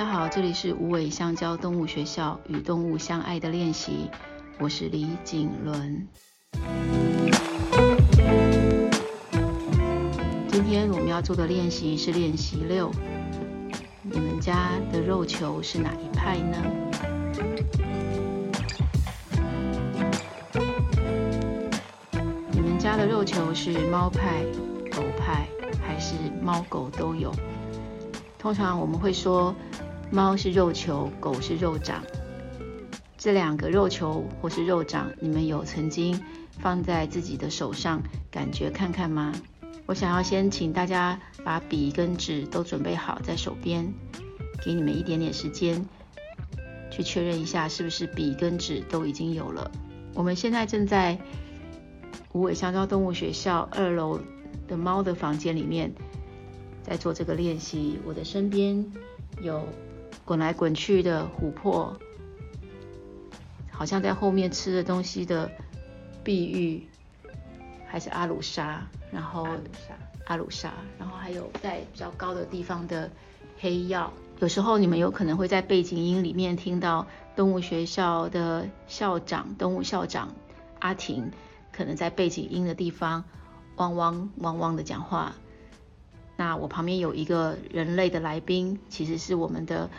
大家好，这里是无尾香蕉动物学校与动物相爱的练习，我是李景伦。今天我们要做的练习是练习六，你们家的肉球是哪一派呢？你们家的肉球是猫派、狗派，还是猫狗都有？通常我们会说，猫是肉球，狗是肉掌。这两个肉球或是肉掌，你们有曾经放在自己的手上，感觉看看吗？我想要先请大家把笔跟纸都准备好在手边，给你们一点点时间，去确认一下是不是笔跟纸都已经有了。我们现在正在无尾香蕉动物学校二楼的猫的房间里面。在做这个练习，我的身边有滚来滚去的琥珀，好像在后面吃的东西的碧玉，还是阿鲁沙，然后阿鲁沙，阿鲁莎，然后还有在比较高的地方的黑曜。有时候你们有可能会在背景音里面听到动物学校的校长，动物校长阿婷，可能在背景音的地方汪汪汪汪的讲话。那我旁边有一个人类的来宾，其实是我们的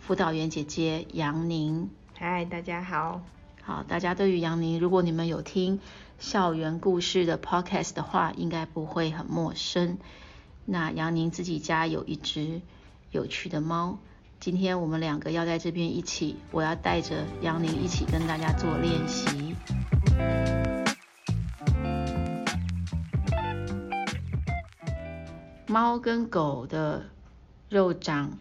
辅导员姐姐杨宁。嗨，大家好。好，大家对于杨宁，如果你们有听校园故事的 podcast 的话，应该不会很陌生。那杨宁自己家有一只有趣的猫，今天我们两个要在这边一起，我要带着杨宁一起跟大家做练习。猫跟狗的肉长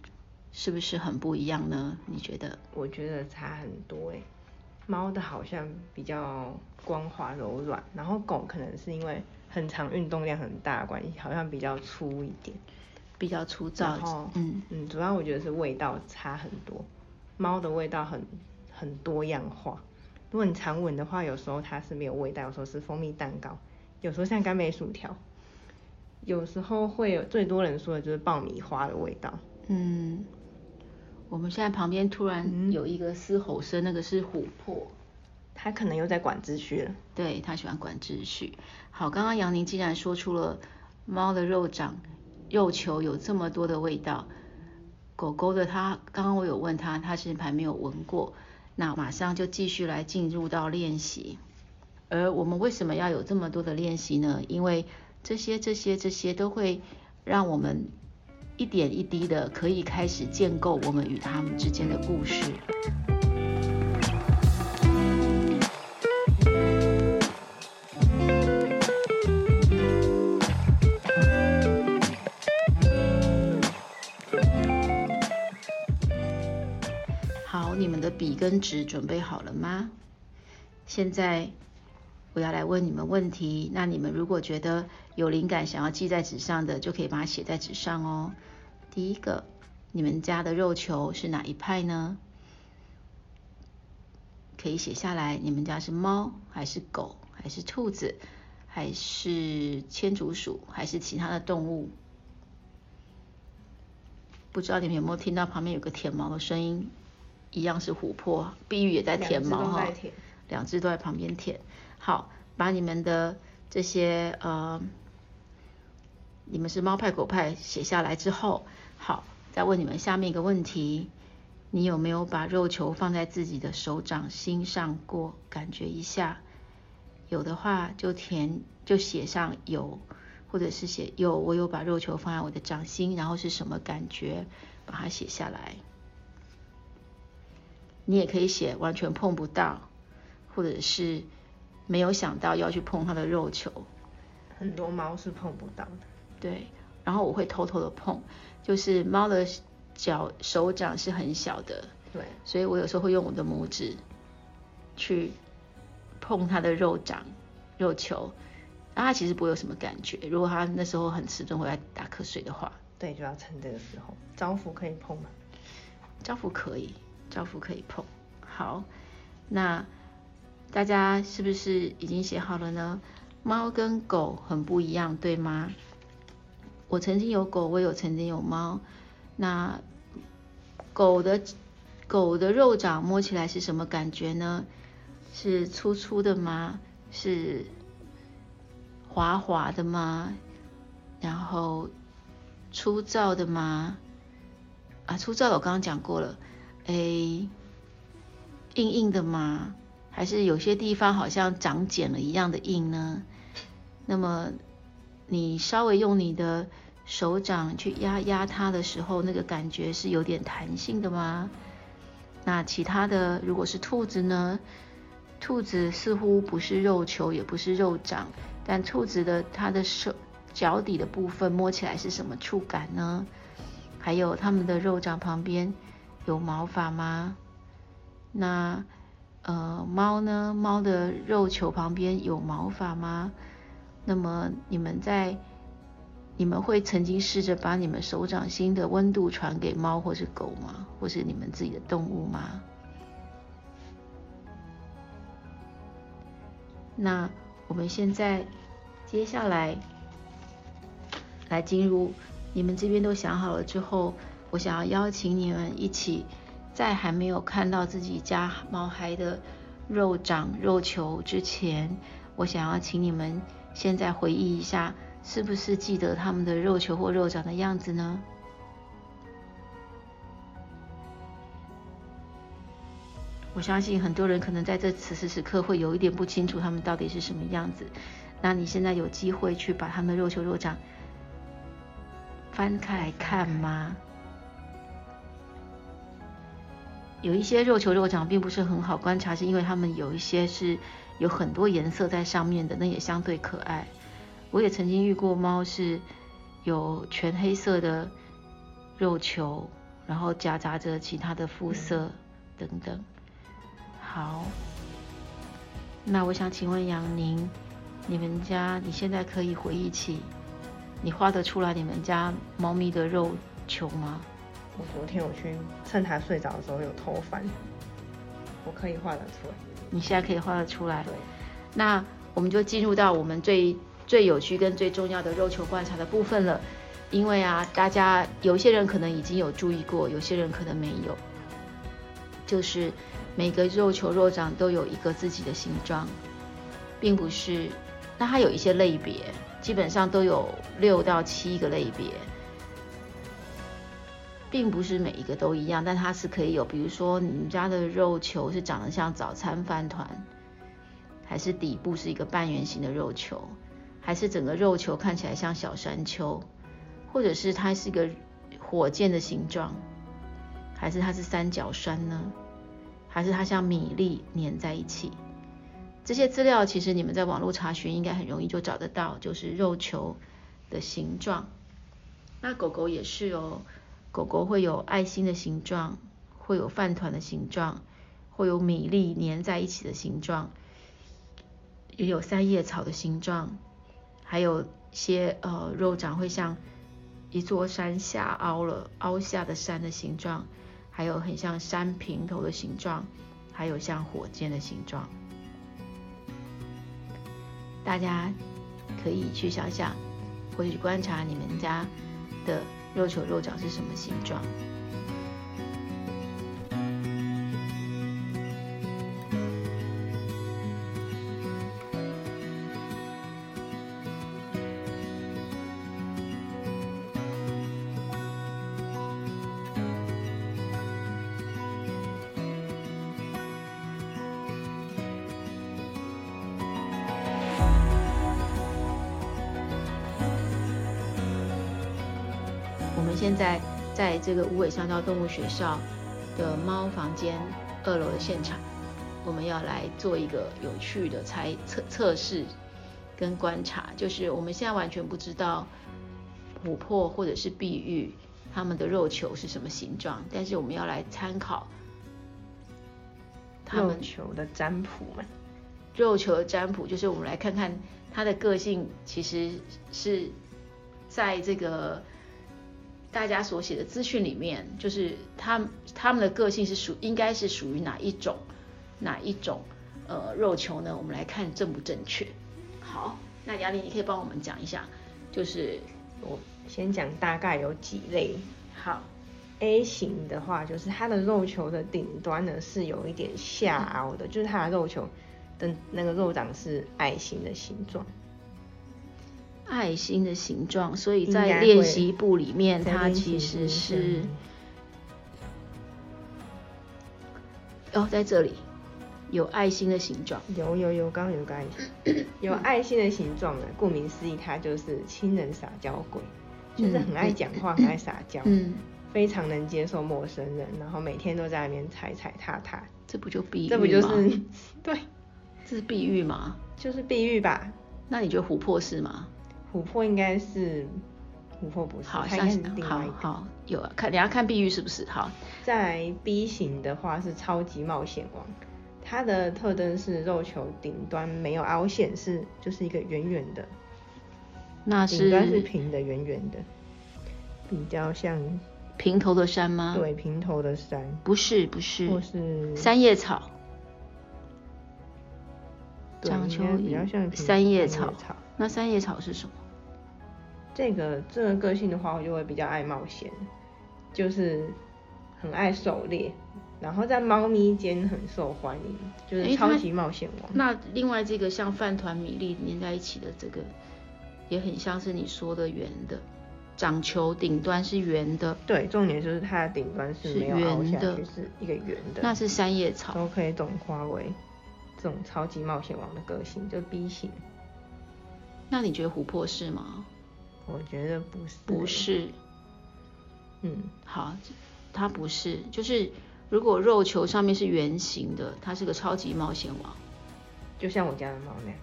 是不是很不一样呢？你觉得？我觉得差很多诶。猫的好像比较光滑柔软，然后狗可能是因为很长运动量很大的关系，好像比较粗一点，比较粗糙。嗯嗯，主要我觉得是味道差很多。猫的味道很很多样化。如果你常闻的话，有时候它是没有味道，有时候是蜂蜜蛋糕，有时候像干梅薯条。有时候会有最多人说的就是爆米花的味道。嗯，我们现在旁边突然有一个嘶吼声，嗯、那个是琥珀，他可能又在管秩序了。对，他喜欢管秩序。好，刚刚杨宁既然说出了猫的肉掌、肉球有这么多的味道，狗狗的他刚刚我有问他，他是还没有闻过。那马上就继续来进入到练习。而我们为什么要有这么多的练习呢？因为这些、这些、这些都会让我们一点一滴的可以开始建构我们与他们之间的故事。好，你们的笔跟纸准备好了吗？现在。我要来问你们问题，那你们如果觉得有灵感想要记在纸上的，就可以把它写在纸上哦。第一个，你们家的肉球是哪一派呢？可以写下来。你们家是猫还是狗还是兔子还是千竹鼠还是其他的动物？不知道你们有没有听到旁边有个舔毛的声音？一样是琥珀，碧玉也在舔毛哈，两只都在旁边舔。好，把你们的这些呃，你们是猫派狗派写下来之后，好，再问你们下面一个问题：你有没有把肉球放在自己的手掌心上过？感觉一下，有的话就填就写上有，或者是写有，我有把肉球放在我的掌心，然后是什么感觉？把它写下来。你也可以写完全碰不到，或者是。没有想到要去碰它的肉球，很多猫是碰不到的。对，然后我会偷偷的碰，就是猫的脚手掌是很小的，对，所以我有时候会用我的拇指去碰它的肉掌、肉球，那它其实不会有什么感觉。如果它那时候很迟钝，回来打瞌睡的话，对，就要趁这个时候。招福可以碰吗？招福可以，招福可以碰。好，那。大家是不是已经写好了呢？猫跟狗很不一样，对吗？我曾经有狗，我有曾经有猫。那狗的狗的肉掌摸起来是什么感觉呢？是粗粗的吗？是滑滑的吗？然后粗糙的吗？啊，粗糙的我刚刚讲过了。哎，硬硬的吗？还是有些地方好像长茧了一样的硬呢？那么你稍微用你的手掌去压压它的时候，那个感觉是有点弹性的吗？那其他的，如果是兔子呢？兔子似乎不是肉球，也不是肉掌，但兔子的它的手脚底的部分摸起来是什么触感呢？还有它们的肉掌旁边有毛发吗？那呃猫呢？猫的肉球旁边有毛发吗？那么你们在你们会曾经试着把你们手掌心的温度传给猫或是狗吗？或是你们自己的动物吗？那我们现在接下来来进入你们这边都想好了之后，我想要邀请你们一起，在还没有看到自己家毛孩的肉掌、肉球之前，我想要请你们现在回忆一下，是不是记得他们的肉球或肉掌的样子呢？我相信很多人可能在这此时此刻会有一点不清楚他们到底是什么样子。那你现在有机会去把他们的肉球肉掌翻开来看吗？有一些肉球肉掌并不是很好观察，是因为它们有一些是有很多颜色在上面的，那也相对可爱。我也曾经遇过猫是有全黑色的肉球，然后夹杂着其他的肤色等等。好，那我想请问杨宁，你们家你现在可以回忆起，你画得出来你们家猫咪的肉球吗？我昨天我去趁他睡着的时候有偷翻，我可以画得出来。你现在可以画得出来。对。那我们就进入到我们最最有趣跟最重要的肉球观察的部分了，因为啊，大家有些人可能已经有注意过，有些人可能没有，就是。每个肉球肉掌都有一个自己的形状，并不是。那它有一些类别，基本上都有六到七个类别，并不是每一个都一样，但它是可以有。比如说，你们家的肉球是长得像早餐饭团，还是底部是一个半圆形的肉球，还是整个肉球看起来像小山丘，或者是它是一个火箭的形状，还是它是三角栓呢？还是它像米粒粘在一起，这些资料其实你们在网络查询应该很容易就找得到，就是肉球的形状。那狗狗也是哦，狗狗会有爱心的形状，会有饭团的形状，会有米粒粘在一起的形状，也有三叶草的形状，还有些呃肉掌会像一座山下凹了凹下的山的形状。还有很像山平头的形状，还有像火箭的形状，大家可以去想想，或去观察你们家的肉球肉角是什么形状。这个无尾香蕉动物学校的猫房间二楼的现场，我们要来做一个有趣的猜测测试跟观察，就是我们现在完全不知道琥珀或者是碧玉它们的肉球是什么形状，但是我们要来参考它们球的占卜嘛。肉球的占卜就是我们来看看它的个性，其实是在这个。大家所写的资讯里面，就是他他们的个性是属应该是属于哪一种哪一种呃肉球呢？我们来看正不正确。好，那雅丽你可以帮我们讲一下，就是我先讲大概有几类。好 A 型的话，就是它的肉球的顶端呢是有一点下凹的，就是它的肉球的那个肉掌是爱心的形状。爱心的形状，所以在练习簿里面，它其实是哦，在这里有爱心的形状，有有有，刚刚有个爱心，有爱心的形状呢。顾名思义，它就是亲人撒娇鬼，就是很爱讲话，很爱撒娇，嗯，非常能接受陌生人，然后每天都在那边踩踩踏踏，这不就比？这不就是 对，这是碧玉吗？就是碧玉吧。那你觉得琥珀是吗？琥珀应该是琥珀不是，好，像是好好有啊，看，你要看碧玉是不是？好，在 B 型的话是超级冒险王，它的特征是肉球顶端没有凹陷，是就是一个圆圆的，那是顶端是平的圆圆的，比较像平头的山吗？对，平头的山，不是不是，或是三叶草，长球比较像三叶草，那三叶草是什么？这个这个个性的话，我就会比较爱冒险，就是很爱狩猎，然后在猫咪间很受欢迎，就是超级冒险王。那另外这个像饭团米粒粘在一起的这个，也很像是你说的圆的，掌球顶端是圆的。对，重点就是它的顶端是没有凹下去，是圆的，是一个圆的。那是三叶草。都可以转化为这种超级冒险王的个性，就是 B 型。那你觉得琥珀是吗？我觉得不是，不是，嗯，好，它不是，就是如果肉球上面是圆形的，它是个超级冒险王，就像我家的猫那样，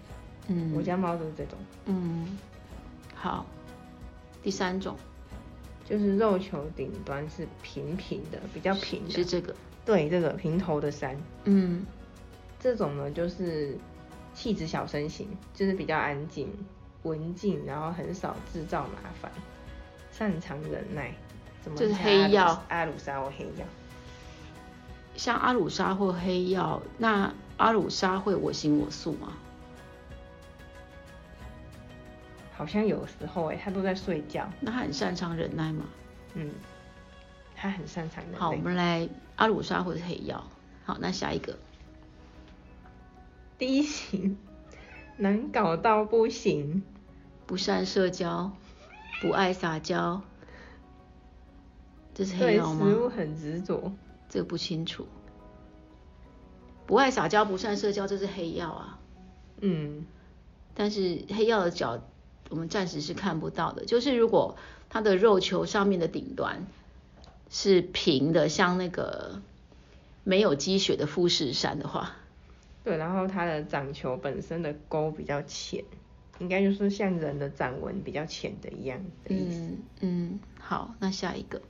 嗯，我家猫都是这种，嗯，好，第三种。就是肉球顶端是平平的，比较平的，是这个，对，这个平头的山，嗯，这种呢就是气质小身形，就是比较安静。文静，然后很少制造麻烦，擅长忍耐。怎么？这是黑曜阿鲁莎或黑曜。像阿鲁莎或黑曜，那阿鲁莎会我行我素吗？好像有时候哎，他都在睡觉。那他很擅长忍耐吗？嗯，他很擅长忍耐。好，我们来阿鲁莎或者黑曜。好，那下一个。第一型。难搞到不行，不善社交，不爱撒娇，这是黑曜吗？对食物很执着，这个不清楚。不爱撒娇，不善社交，这是黑曜啊。嗯，但是黑曜的脚我们暂时是看不到的。就是如果它的肉球上面的顶端是平的，像那个没有积雪的富士山的话。对，然后它的掌球本身的沟比较浅，应该就是像人的掌纹比较浅的一样的意思。嗯嗯，好，那下一个。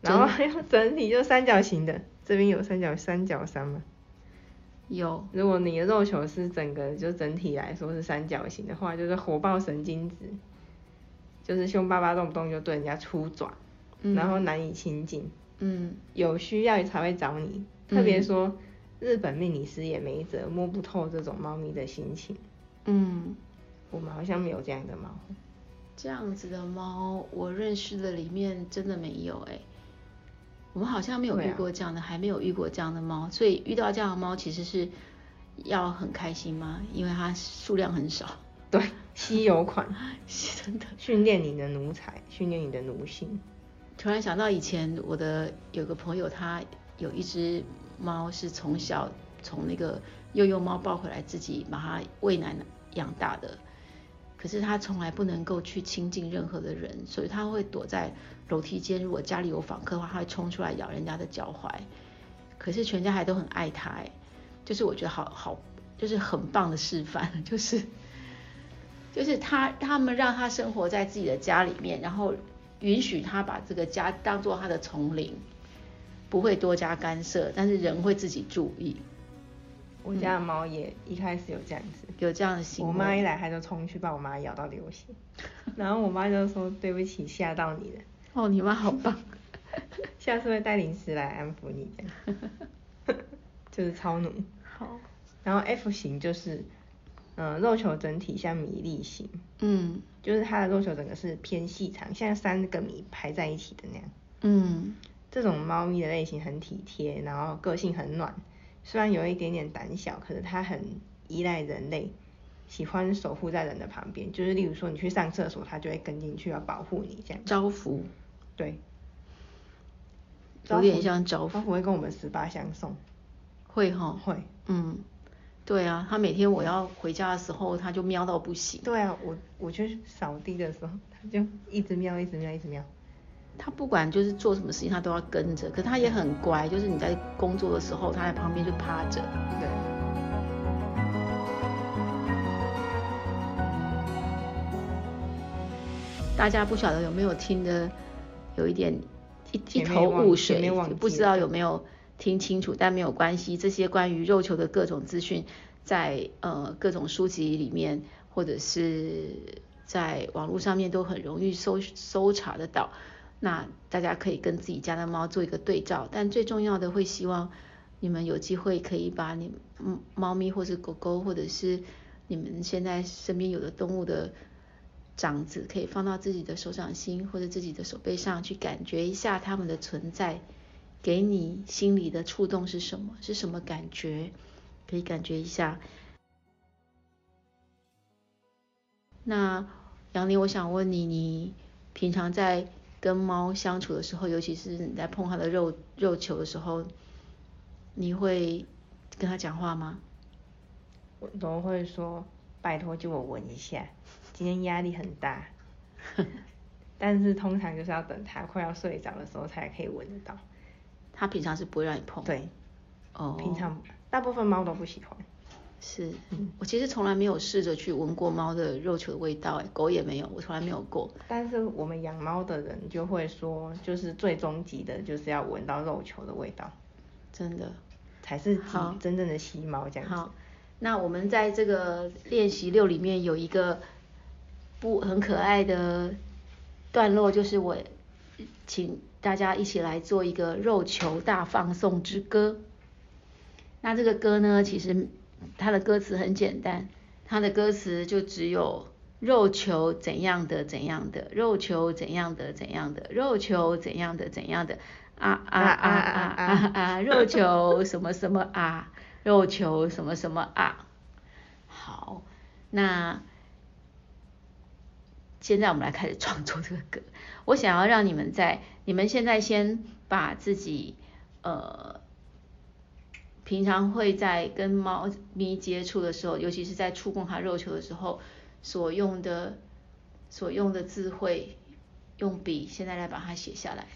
然后还有整体就三角形的，这边有三角三角山吗？有。如果你的肉球是整个就整体来说是三角形的话，就是火爆神经质，就是凶巴巴动不动就对人家出爪，嗯、然后难以亲近。嗯。有需要才会找你，特别说。嗯日本命理师也没辙，摸不透这种猫咪的心情。嗯，我们好像没有这样的猫。这样子的猫，我认识的里面真的没有哎、欸。我们好像没有遇过这样的，啊、还没有遇过这样的猫。所以遇到这样的猫，其实是要很开心吗？因为它数量很少。对，稀有款，真的。训练你的奴才，训练你的奴性。突然想到以前我的有个朋友，他有一只。猫是从小从那个幼幼猫抱回来，自己把它喂奶养大的。可是它从来不能够去亲近任何的人，所以它会躲在楼梯间。如果家里有访客的话，它会冲出来咬人家的脚踝。可是全家还都很爱它，哎，就是我觉得好好，就是很棒的示范，就是就是他他们让它生活在自己的家里面，然后允许它把这个家当做它的丛林。不会多加干涉，但是人会自己注意。我家的猫也一开始有这样子，嗯、有这样的行为。我妈一来，它就冲去把我妈咬到流血，然后我妈就说：“对不起，吓到你了。”哦，你妈好棒，下次会带零食来安抚你的，就是超奴。好。然后 F 型就是，嗯、呃，肉球整体像米粒型，嗯，就是它的肉球整个是偏细长，像三个米排在一起的那样。嗯，这种猫咪的类型很体贴，然后个性很暖，虽然有一点点胆小，可是它很依赖人类，喜欢守护在人的旁边。就是例如说你去上厕所，它就会跟进去要保护你这样。招福。对。有点像招福。招福会跟我们十八相送。会哈。会。嗯。对啊，它每天我要回家的时候，它就喵到不行。对啊，我我去扫地的时候，它就一直喵，一直喵，一直喵。他不管就是做什么事情，他都要跟着。可他也很乖，就是你在工作的时候，他在旁边就趴着。对。大家不晓得有没有听的，有一点一一头雾水，不知道有没有。听清楚，但没有关系。这些关于肉球的各种资讯，在呃各种书籍里面，或者是在网络上面都很容易搜搜查得到。那大家可以跟自己家的猫做一个对照。但最重要的，会希望你们有机会可以把你嗯猫咪或是狗狗，或者是你们现在身边有的动物的掌子，可以放到自己的手掌心或者自己的手背上去感觉一下它们的存在。给你心里的触动是什么？是什么感觉？可以感觉一下。那杨林，我想问你，你平常在跟猫相处的时候，尤其是你在碰它的肉肉球的时候，你会跟它讲话吗？我都会说，拜托借我闻一下，今天压力很大。但是通常就是要等它快要睡着的时候才可以闻得到。它平常是不会让你碰，对，哦，平常大部分猫都不喜欢。是，嗯，我其实从来没有试着去闻过猫的肉球的味道，哎，狗也没有，我从来没有过。但是我们养猫的人就会说，就是最终极的就是要闻到肉球的味道，真的，才是真正的吸猫这样子。好，那我们在这个练习六里面有一个不很可爱的段落，就是我请。大家一起来做一个肉球大放送之歌。那这个歌呢，其实它的歌词很简单，它的歌词就只有肉球怎样的怎样的，肉球怎样的怎样的，肉球怎样的怎样的，啊啊啊啊啊啊，肉球什么什么啊，肉球什么什么啊。好，那现在我们来开始创作这个歌。我想要让你们在。你们现在先把自己呃平常会在跟猫咪接触的时候，尤其是在触碰它肉球的时候所用的所用的字汇，用笔现在来把它写下来。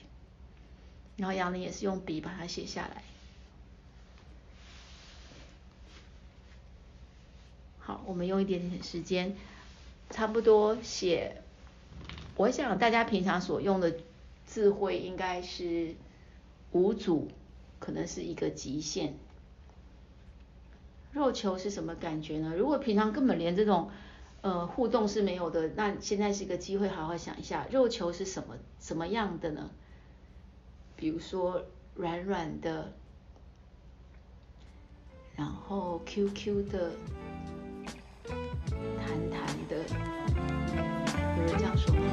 然后杨林也是用笔把它写下来。好，我们用一点点时间，差不多写。我想大家平常所用的。智慧应该是五组，可能是一个极限。肉球是什么感觉呢？如果平常根本连这种呃互动是没有的，那现在是一个机会，好好想一下，肉球是什么什么样的呢？比如说软软的，然后 Q Q 的，弹弹的，有人这样说？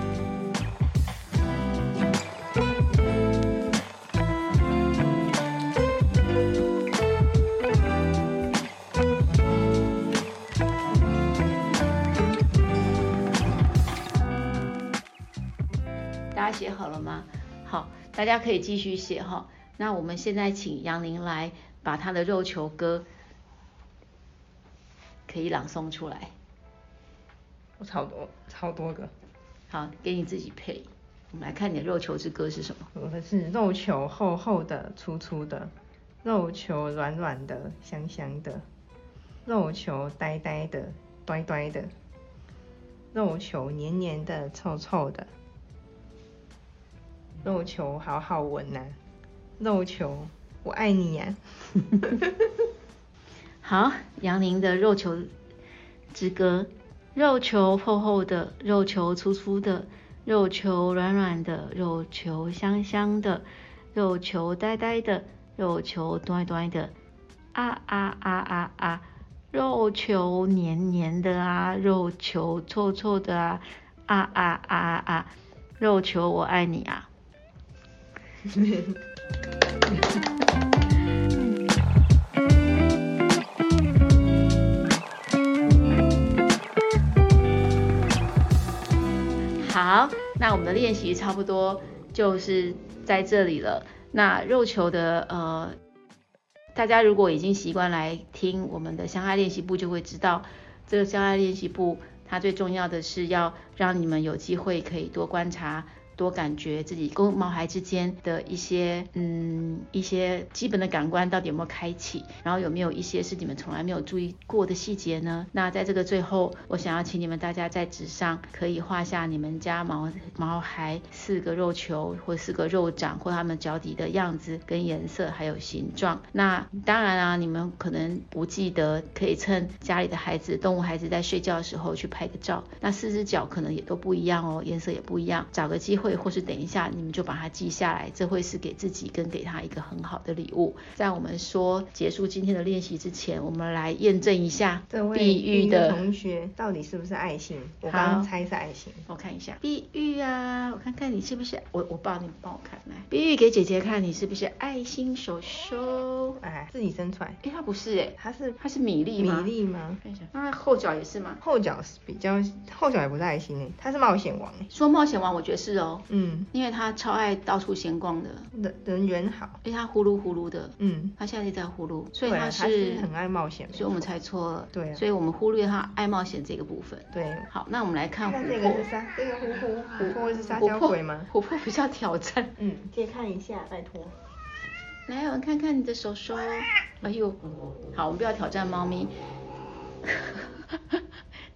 写好了吗？好，大家可以继续写哈。那我们现在请杨宁来把他的肉球歌可以朗诵出来。我超多超多个。好，给你自己配。我们来看你的肉球之歌是什么？我的是肉球厚厚的、粗粗的，肉球软软的、香香的，肉球呆呆的、呆呆的，肉球黏黏的、臭臭的。肉球好好闻呐、啊，肉球我爱你呀、啊。好，杨宁的肉球之歌，肉球厚厚的，肉球粗粗的，肉球软软的，肉球香香的，肉球呆呆的，肉球端端的，啊啊啊啊啊，肉球黏黏的啊，肉球臭臭的啊，啊啊啊啊啊，肉球我爱你啊。好，那我们的练习差不多就是在这里了。那肉球的呃，大家如果已经习惯来听我们的相爱练习部，就会知道这个相爱练习部，它最重要的是要让你们有机会可以多观察。多感觉自己跟毛孩之间的一些，嗯，一些基本的感官到底有没有开启，然后有没有一些是你们从来没有注意过的细节呢？那在这个最后，我想要请你们大家在纸上可以画下你们家毛毛孩四个肉球或四个肉掌或他们脚底的样子跟颜色还有形状。那当然啊，你们可能不记得，可以趁家里的孩子动物孩子在睡觉的时候去拍个照。那四只脚可能也都不一样哦，颜色也不一样，找个机会。或是等一下，你们就把它记下来，这会是给自己跟给他一个很好的礼物。在我们说结束今天的练习之前，我们来验证一下碧玉的同学到底是不是爱心。我刚刚猜是爱心，我看一下碧玉啊，我看看你是不是我我帮你帮我看来，碧玉给姐姐看你是不是爱心手手？哎，自己生出来？哎，它不是哎，它是它是米粒吗？米粒吗？看一下，那后脚也是吗？后脚是比较后脚也不是爱心哎，它是冒险王哎。说冒险王，我觉得是哦。嗯，因为他超爱到处闲逛的，人人缘好，因为他呼噜呼噜的，嗯，他现在就在呼噜，所以他是，他是很爱冒险，所以我们猜错了，对啊，所以我们忽略他爱冒险这个部分，对，好，那我们来看琥珀，这个是沙，这个琥珀，琥珀是撒娇鬼吗？琥珀比较挑战，嗯，借看一下，拜托，来，我们看看你的手手，哎呦，好，我们不要挑战猫咪。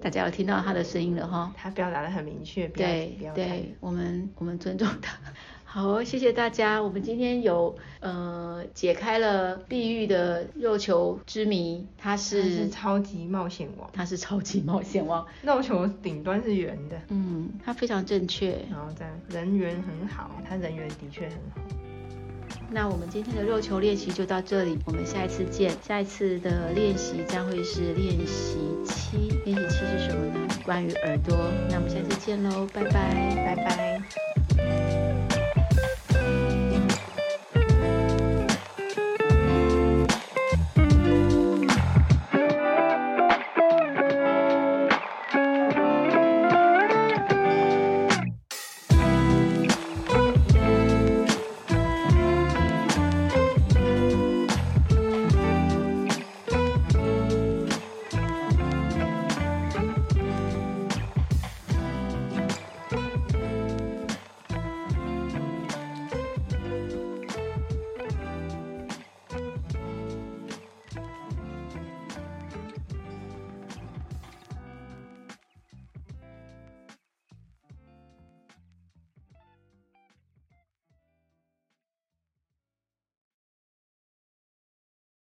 大家有听到他的声音了哈，他表达的很明确，对对，我们我们尊重他。好，谢谢大家，我们今天有呃解开了碧玉的肉球之谜，他是，超级冒险王，他是超级冒险王，肉球顶端是圆的，嗯，他非常正确，然后这样人缘很好，他人缘的确很好。那我们今天的肉球练习就到这里，我们下一次见。下一次的练习将会是练习七，练习七是什么呢？关于耳朵。那我们下次见喽，拜拜，拜拜。